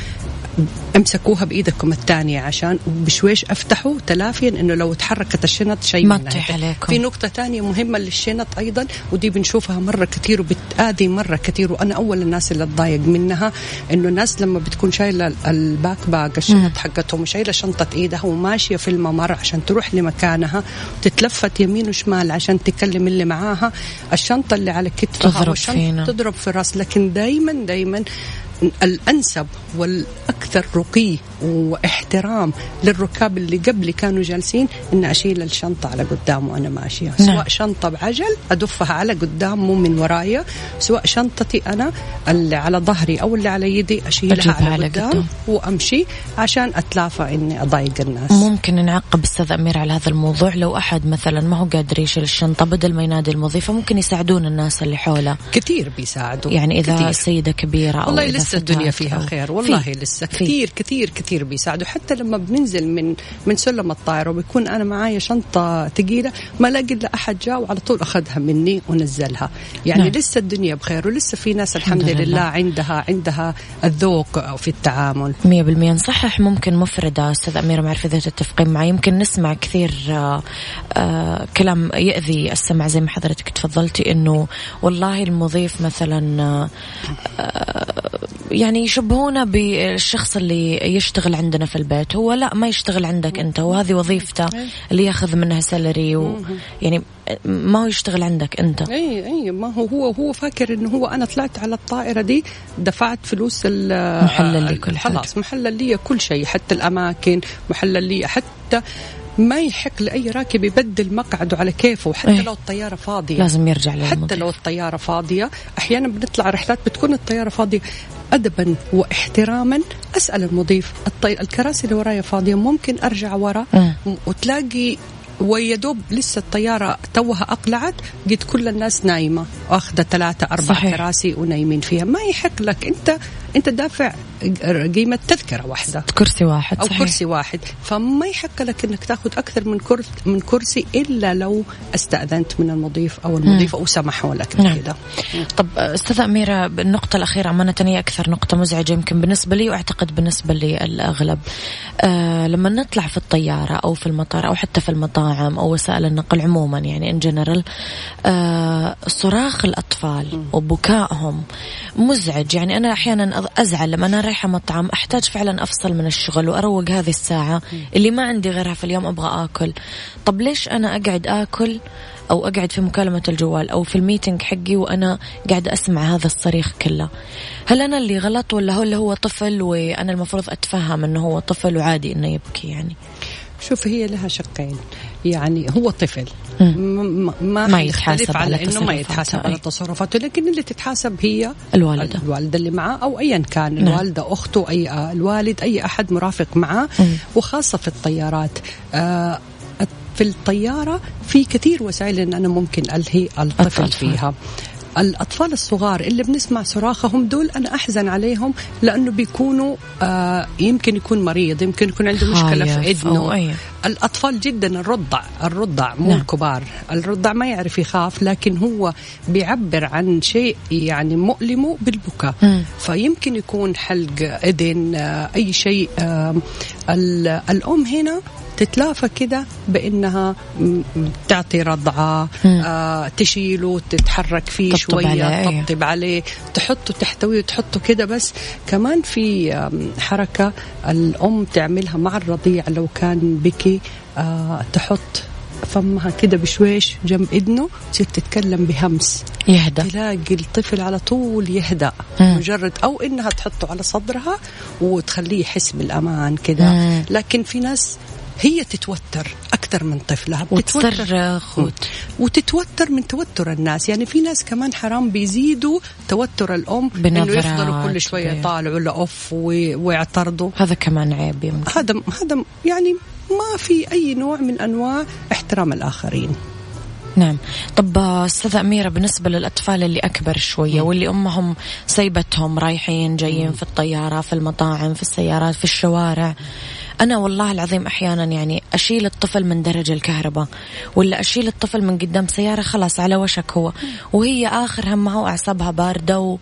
امسكوها بإيدكم الثانية عشان بشويش أفتحوا تلافيا إنه لو تحركت الشنط شيء ما تطيح. عليكم. في نقطة ثانية مهمة للشنط أيضا ودي بنشوفها مرة كثير وبتآذي مرة كثير وأنا أول الناس اللي اتضايق منها إنه الناس لما بتكون شايلة ال backpack الشنط حقتهم وشايلة شنطة إيدها وماشية في الممر عشان تروح لمكانها تتلفت يمين وشمال عشان تكلم اللي معاها الشنطة اللي على كتفها تضرب فينا. تضرب في الراس لكن دائما دائما الأنسب والأكثر رقي. واحترام للركاب اللي قبلي كانوا جالسين إن أشيل الشنطة على قدام وأنا ماشية نعم. سواء شنطة بعجل أدفها على قدام مو من ورايا سواء شنطتي أنا اللي على ظهري أو اللي على يدي أشيلها على, على قدام, قدام. وأمشي عشان أتلافى إني أضايق الناس ممكن نعقب أستاذ أمير على هذا الموضوع لو أحد مثلا ما هو قادر يشيل الشنطة بدل ما ينادي المضيفه ممكن يساعدون الناس اللي حوله كثير بيساعدوا يعني إذا كثير. سيدة كبيرة أو والله لسه الدنيا فيها خير والله في. لسه في. كثير كثير كثير بيساعدوا. حتى لما بننزل من من سلم الطائرة وبيكون أنا معايا شنطة ثقيله ما الاقي إلا أحد جاء وعلى طول أخذها مني ونزلها. يعني نعم. لسه الدنيا بخير ولسه في ناس الحمد الحمد, لله. لله. عندها عندها الذوق في التعامل. مية بالمية. نصحح ممكن مفردة أستاذ أميرة ما أعرف إذا تتفقين معي. يمكن نسمع كثير آه آه كلام يأذي السمع زي ما حضرتك تفضلتي إنه والله المضيف مثلا آه يعني يشبهونه بالشخص اللي يشتغل عندنا في البيت. هو لا ما يشتغل عندك أنت وهذه وظيفته اللي يأخذ منها سالري و يعني ما هو يشتغل عندك أنت. أي أي ما هو هو هو فاكر إنه هو أنا طلعت على الطائرة دي دفعت فلوس ال- محلل لي كل حاجة. خلاص محلل لي كل شيء حتى الأماكن محلل لي حتى ما يحق لأي راكب يبدل مقعده على كيفه حتى إيه. لو الطيارة فاضية. لازم يرجع للمضيف حتى لو الطيارة فاضية أحيانا بنطلع رحلات بتكون الطيارة فاضية. ادبا واحتراما أسأل المضيف الطي... الكراسي اللي ورايا فاضية ممكن أرجع ورا مم. وتلاقي ويا دوب لسه الطيارة توها أقلعت قد كل الناس نايمة واخذة ثلاثة أربع صحيح. كراسي ونايمين فيها ما يحق لك أنت أنت دافع قيمة تذكرة واحدة. كرسي واحد أو صحيح. كرسي واحد. فما يحق لك إنك تاخذ أكثر من كرسي من كرسي إلا لو استأذنت من المضيف أو المضيفه وسمحوا لك نعم. بكذا طب أستاذة أميرة النقطة الأخيرة أمانة هي أكثر نقطة مزعجة يمكن بالنسبة لي وأعتقد بالنسبة للأغلب. آه لما نطلع في الطيارة أو في المطار أو حتى في المطاعم أو وسائل النقل عموما يعني إن جنرال آه صراخ الأطفال وبكائهم مزعج. يعني أنا أحيانا أض- أزعل لما أنا رايحة مطعم أحتاج فعلا أفصل من الشغل وأروق هذه الساعة اللي ما عندي غيرها في اليوم أبغى آكل. طب ليش أنا أقعد آكل أو أقعد في مكالمة الجوال أو في الميتنج حقي وأنا قاعدة أسمع هذا الصريخ كله؟ هل أنا اللي غلط ولا هو اللي هو طفل وأنا المفروض أتفهم إنه هو طفل وعادي إنه يبكي يعني؟ شوف هي لها شقين. يعني هو طفل. ما, ما يتحاسب على على إنه ما يتحاسب على. تصرفاته لكن اللي تتحاسب هي الوالدة. الوالدة اللي معاه أو ايا كان نعم. الوالدة أخته أي آه، الوالد أي أحد مرافق معاه. وخاصة في الطيارات آه في الطيارة في كثير وسائل إن أنا ممكن ألهي الطفل. فيها الأطفال الصغار اللي بنسمع صراخهم دول أنا أحزن عليهم لأنه بيكونوا آه يمكن يكون مريض يمكن يكون عنده مشكلة في إذنه. الأطفال جدا الرضع الرضع مو نعم. الكبار الرضع ما يعرف يخاف لكن هو بيعبر عن شيء يعني مؤلمه بالبكاء. فيمكن يكون حلق إذن آه، أي شيء آه، ال- الأم هنا تتلافى كده بإنها تعطي رضعة. آه تشيله تتحرك فيه تطبطب شوية عليه. تطبطب عليه تحطه تحتويه تحطه كده بس كمان في حركة الأم تعملها مع الرضيع لو كان بكي آه تحط فمها كده بشويش جنب اذنه تصير تتكلم بهمس يهدى تلاقي الطفل على طول يهدأ مم. مجرد أو إنها تحطه على صدرها وتخليه يحس بالأمان كده. لكن في ناس هي تتوتر أكثر من طفلها وتصرخ وت... وتتوتر من توتر الناس. يعني في ناس كمان حرام بيزيدوا توتر الأم إنه بنظرات يفضلوا كل شوية وكده. يطالعوا اوف وي- ويعترضوا. هذا كمان عيب يمكن. هذا هذا يعني ما في أي نوع من أنواع احترام الآخرين. نعم. طب أستاذة أميرة بالنسبة للأطفال اللي أكبر شوية واللي أمهم سيبتهم رايحين جايين في الطيارة في المطاعم في السيارات في الشوارع أنا والله العظيم أحيانا يعني أشيل الطفل من درج الكهرباء ولا أشيل الطفل من قدام سيارة خلاص على وشك هو. وهي آخر همها وأعصابها باردة و...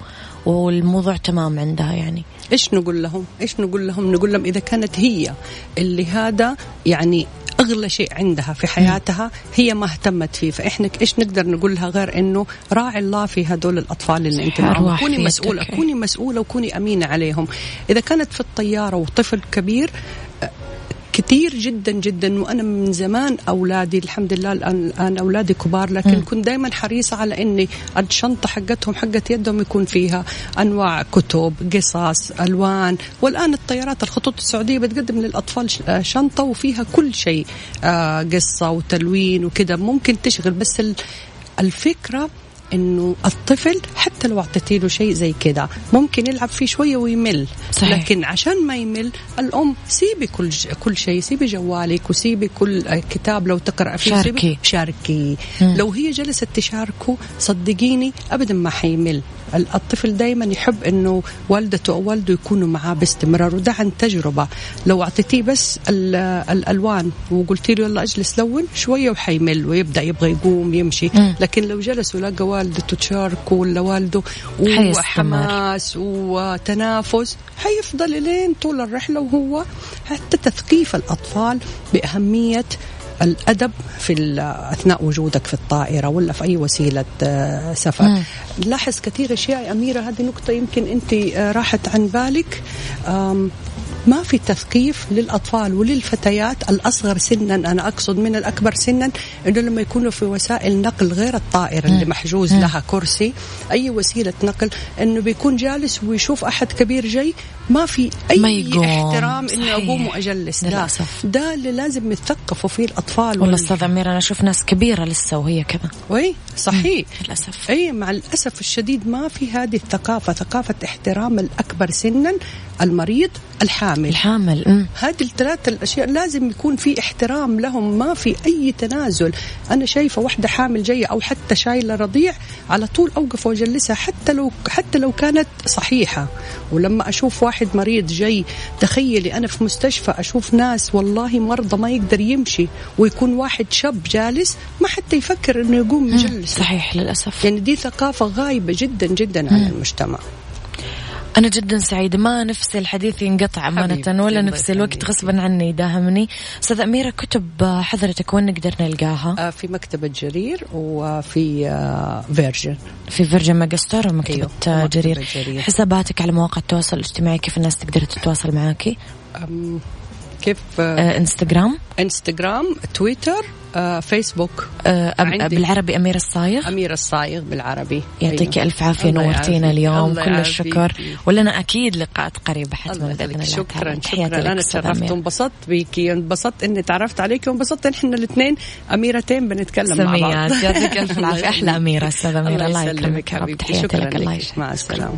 والموضوع تمام عندها يعني. إيش نقول لهم؟ إيش نقول لهم؟ نقول لهم إذا كانت هي اللي هذا يعني أغلى شيء عندها في حياتها هي ما اهتمت فيه. فإحنا إيش نقدر نقول لها غير إنه راعي الله في هدول الأطفال اللي أنت معهم. كوني مسؤولة كوني مسؤولة وكوني أمينة عليهم. إذا كانت في الطيارة وطفل كبير كثير جدا جدا وأنا من زمان أولادي الحمد لله الآن الآن أولادي كبار لكن م. كنت دائما حريصة على إني الشنطة حقتهم حقت يدهم يكون فيها أنواع كتب قصص ألوان والآن الطيارات الخطوط السعودية بتقدم للأطفال آه، شنطة وفيها كل شيء آه، قصة وتلوين وكذا ممكن تشغل بس الفكرة إنه الطفل حتى لو أعطيتي له شيء زي كذا ممكن يلعب فيه شوية ويمل صحيح. لكن عشان ما يمل الأم سيبي كل كل شيء سيبي جوالك وسيبي كل كتاب لو تقرأ فيه شاركي شاركي مم. لو هي جلست تشاركه صدقيني ابدا ما حيمل الطفل دائما يحب إنه والدته أو والده يكونوا معاه باستمرار وده عن تجربة. لو أعطيتيه بس الألوان وقلتي له يلا اجلس لون شوية وحيمل ويبدأ يبغى يقوم يمشي. مم. لكن لو جلس ولقى والدته تشاركه ولا والده وحماس وتنافس حيفضل لين طول الرحلة وهو حتى تثقيف الأطفال بأهمية الأدب في أثناء وجودك في الطائرة ولا في أي وسيلة آه، سفر. نلاحظ كثير أشياء أميرة هذه نقطة يمكن أنت آه، راحت عن بالك. ما في تثقيف للأطفال وللفتيات الأصغر سنا أنا أقصد من الأكبر سنا إنه لما يكونوا في وسائل نقل غير الطائره اللي محجوز لها كرسي أي وسيلة نقل إنه بيكون جالس ويشوف أحد كبير جاي ما في أي ما يقوم. احترام إني أقوم وأجلس. لا. ده اللي لازم يتثقفوا فيه الأطفال والله أستاذ امير أنا أشوف ناس كبيرة لسه وهي كذا. وي صحيح. للأسف. إي مع الأسف الشديد ما في هذه الثقافة ثقافة احترام الأكبر سنا المريض الحامل. الحامل هذه الثلاث الأشياء لازم يكون في احترام لهم ما في أي تنازل. أنا شايفة واحدة حامل جاية أو حتى شايلة رضيع على طول أوقف وأجلسها حتى لو حتى لو كانت صحيحة. ولما أشوف واحد مريض جاي تخيلي أنا في مستشفى أشوف ناس والله مرضى ما يقدر يمشي ويكون واحد شاب جالس ما حتى يفكر إنه يقوم يجلس. صحيح للأسف. يعني دي ثقافة غايبة جدا جدا عن المجتمع. أنا جدا سعيدة ما نفسي الحديث ينقطع أمانة ولا نفسي الوقت غصبا عني يداهمني أستاذ أميرة كتب حضرتك وين نقدر نلقاها؟ آه، في مكتبة جرير وفي Virgin في Virgin Megastore ومكتبة أيوه. جرير. جرير حساباتك على مواقع التواصل الاجتماعي كيف الناس تقدر تتواصل معاكي؟ كيف آه إنستغرام إنستغرام تويتر آه فيسبوك آه بالعربي أميرة الصايغ؟ أميرة الصايغ بالعربي. يعطيك أيوة. ألف عافية نورتينا اليوم. كل الشكر. ولنا أكيد لقاءات قريبة حتما بإذن الله شكرا شكرا. أنا تشرفت وانبسطت بيكي انبسطت إني تعرفت عليك وانبسطت إحنا الاثنين أميرتين بنتكلم مع بعض. يعطيك ألف العافية أحلى أميرة أستاذ أميرة. الله يكرمك تحياتي لك. الله يشكرك مع السلامة.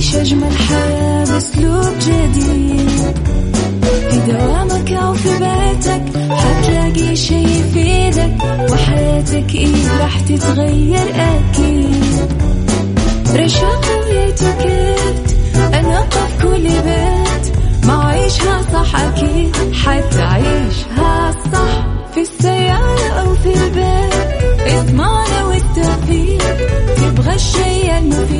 عيش أجمل حياة بأسلوب جديد. في دوامك أو في بيتك حتلاقي شي يفيدك وحياتك إيه راح تتغير أكيد. رشاق ويتوكيت أنا في كل بيت. ما عيشها صح أكيد حتعيشها صح. في السيارة أو في البيت اسمعنا والتوفيق. تبغى الشيء المفيد.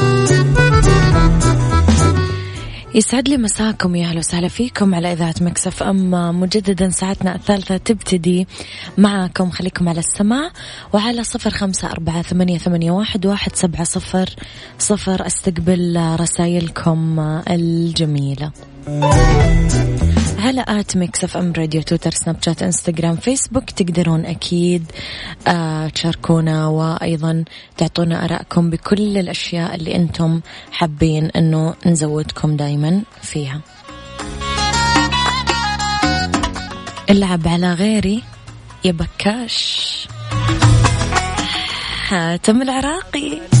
يسعد لي مساكم يا أهلا وسهلا فيكم على إذاعة Mix FM مجددا ساعتنا الثالثة تبتدي معكم خليكم على السماع وعلى صفر خمسة أربعة ثمانية, ثمانية واحد, واحد سبعة صفر صفر. أستقبل رسائلكم الجميلة. على at ميكس اف ام راديو تويتر سناب شات انستغرام فيسبوك تقدرون أكيد آه تشاركونا وأيضا تعطونا آرائكم بكل الأشياء اللي أنتم حابين أنه نزودكم دايما فيها. اللعب على غيري يا بكاش. حاتم العراقي.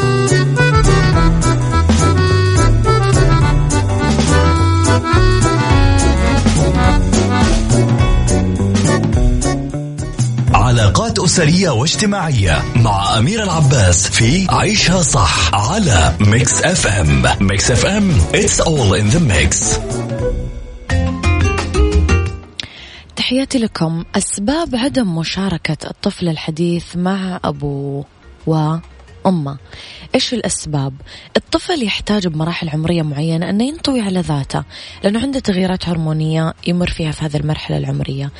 علاقات أسرية واجتماعية مع أمير العباس في عيشها صح على ميكس اف ام ميكس اف ام it's all in the mix. تحياتي لكم. أسباب عدم مشاركة الطفل الحديث مع أبوه و أمه. إيش الأسباب؟ الطفل يحتاج بمراحل عمرية معينة أنه ينطوي على ذاته لأنه عنده تغييرات هرمونية يمر فيها في هذه المرحلة العمرية.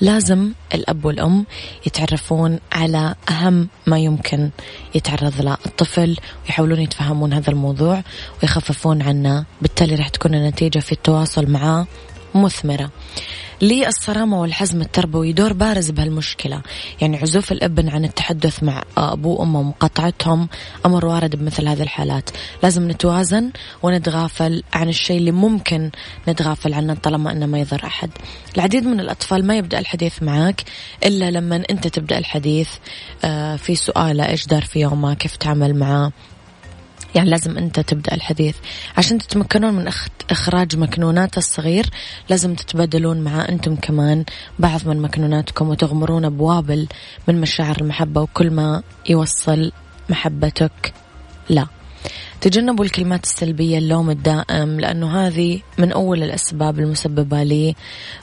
لازم الأب والأم يتعرفون على أهم ما يمكن يتعرض له. الطفل ويحاولون يتفهمون هذا الموضوع ويخففون عنه بالتالي راح تكون النتيجة في التواصل معاه مثمرة. للصرامة والحزم التربوي دور بارز بهالمشكلة. يعني عزوف الأبن عن التحدث مع أبوه وأمه ومقاطعتهم أمر وارد بمثل هذه الحالات. لازم نتوازن ونتغافل عن الشيء اللي ممكن نتغافل عنه طالما أنه ما يضر أحد. العديد من الأطفال ما يبدأ الحديث معك إلا لما أنت تبدأ الحديث آه، في سؤاله إيش دار في يومه كيف تعمل معاه يعني لازم أنت تبدأ الحديث. عشان تتمكنون من إخراج مكنونات الصغير لازم تتبادلون مع أنتم كمان بعض من مكنوناتكم وتغمرون بوابل من مشاعر المحبة وكل ما يوصل محبتك لا. تجنبوا الكلمات السلبية اللوم الدائم لأنه هذه من أول الأسباب المسببة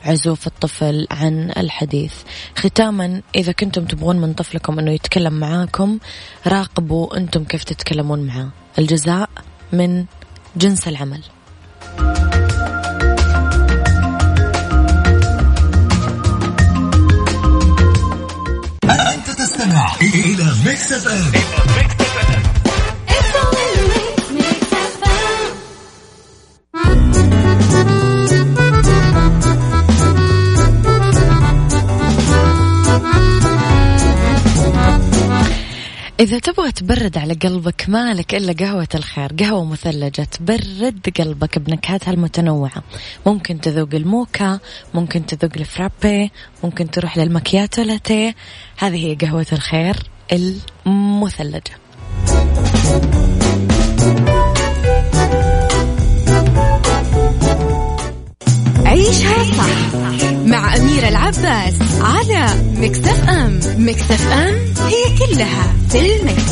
لعزوف الطفل عن الحديث. ختاما إذا كنتم تبغون من طفلكم أنه يتكلم معاكم راقبوا أنتم كيف تتكلمون معاه. الجزاء من جنس العمل. أنت تستمع إلى ميكس أف أم. إذا تبغى تبرد على قلبك مالك إلا قهوة الخير قهوة مثلجة تبرد قلبك بنكهاتها المتنوعة. ممكن تذوق الموكا ممكن تذوق الفرابي ممكن تروح للمكياتو لاتيه. هذه هي قهوة الخير المثلجة. عيشها صح. مع أميرة العباس على مكتف أم. مكتف أم هي كلها في المكس.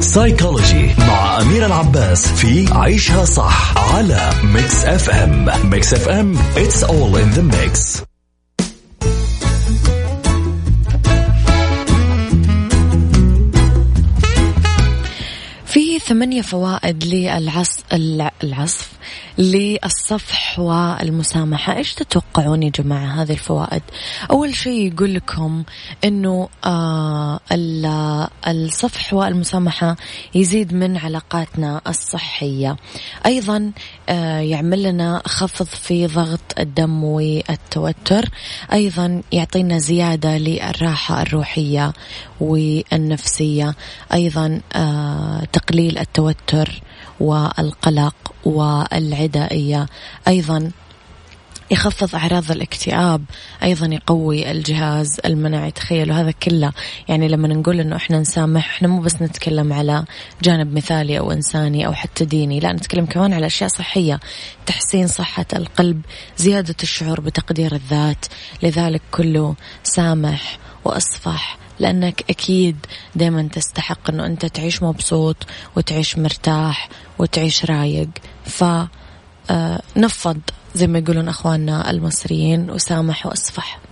سايكولوجي مع أمير العباس في عيشها صح على ميكس أف أم. ميكس أف أم it's all in the mix. ثمانية فوائد للعص العصف للصفح والمسامحة. إيش تتوقعون يا جماعة هذه الفوائد؟ أول شيء يقول لكم أنه آه الصفح والمسامحة يزيد من علاقاتنا الصحية. أيضا آه يعمل لنا خفض في ضغط الدم والتوتر. أيضا يعطينا زيادة للراحة الروحية والنفسية. أيضا آه تقليل التوتر والقلق والعدائية. أيضا يخفض أعراض الاكتئاب أيضا يقوي الجهاز المناعي. تخيلوا هذا كله. يعني لما نقول أنه إحنا نسامح إحنا مو بس نتكلم على جانب مثالي أو إنساني أو حتى ديني لا نتكلم كمان على أشياء صحية. تحسين صحة القلب زيادة الشعور بتقدير الذات. لذلك كله سامح وأصفح لأنك أكيد دايما تستحق أنه أنت تعيش مبسوط وتعيش مرتاح وتعيش رايق. ف آه، زي ما يقولون أخواننا المصريين وسامح وأصفح.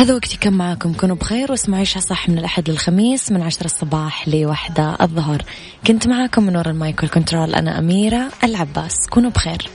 هذا وقتي كم معاكم. كونوا بخير واسمعوا عيشها صح من الأحد للخميس من عشرة الصباح لوحدة الظهر. كنت معاكم من وراء المايك والكنترول أنا أميرة العباس. كونوا بخير.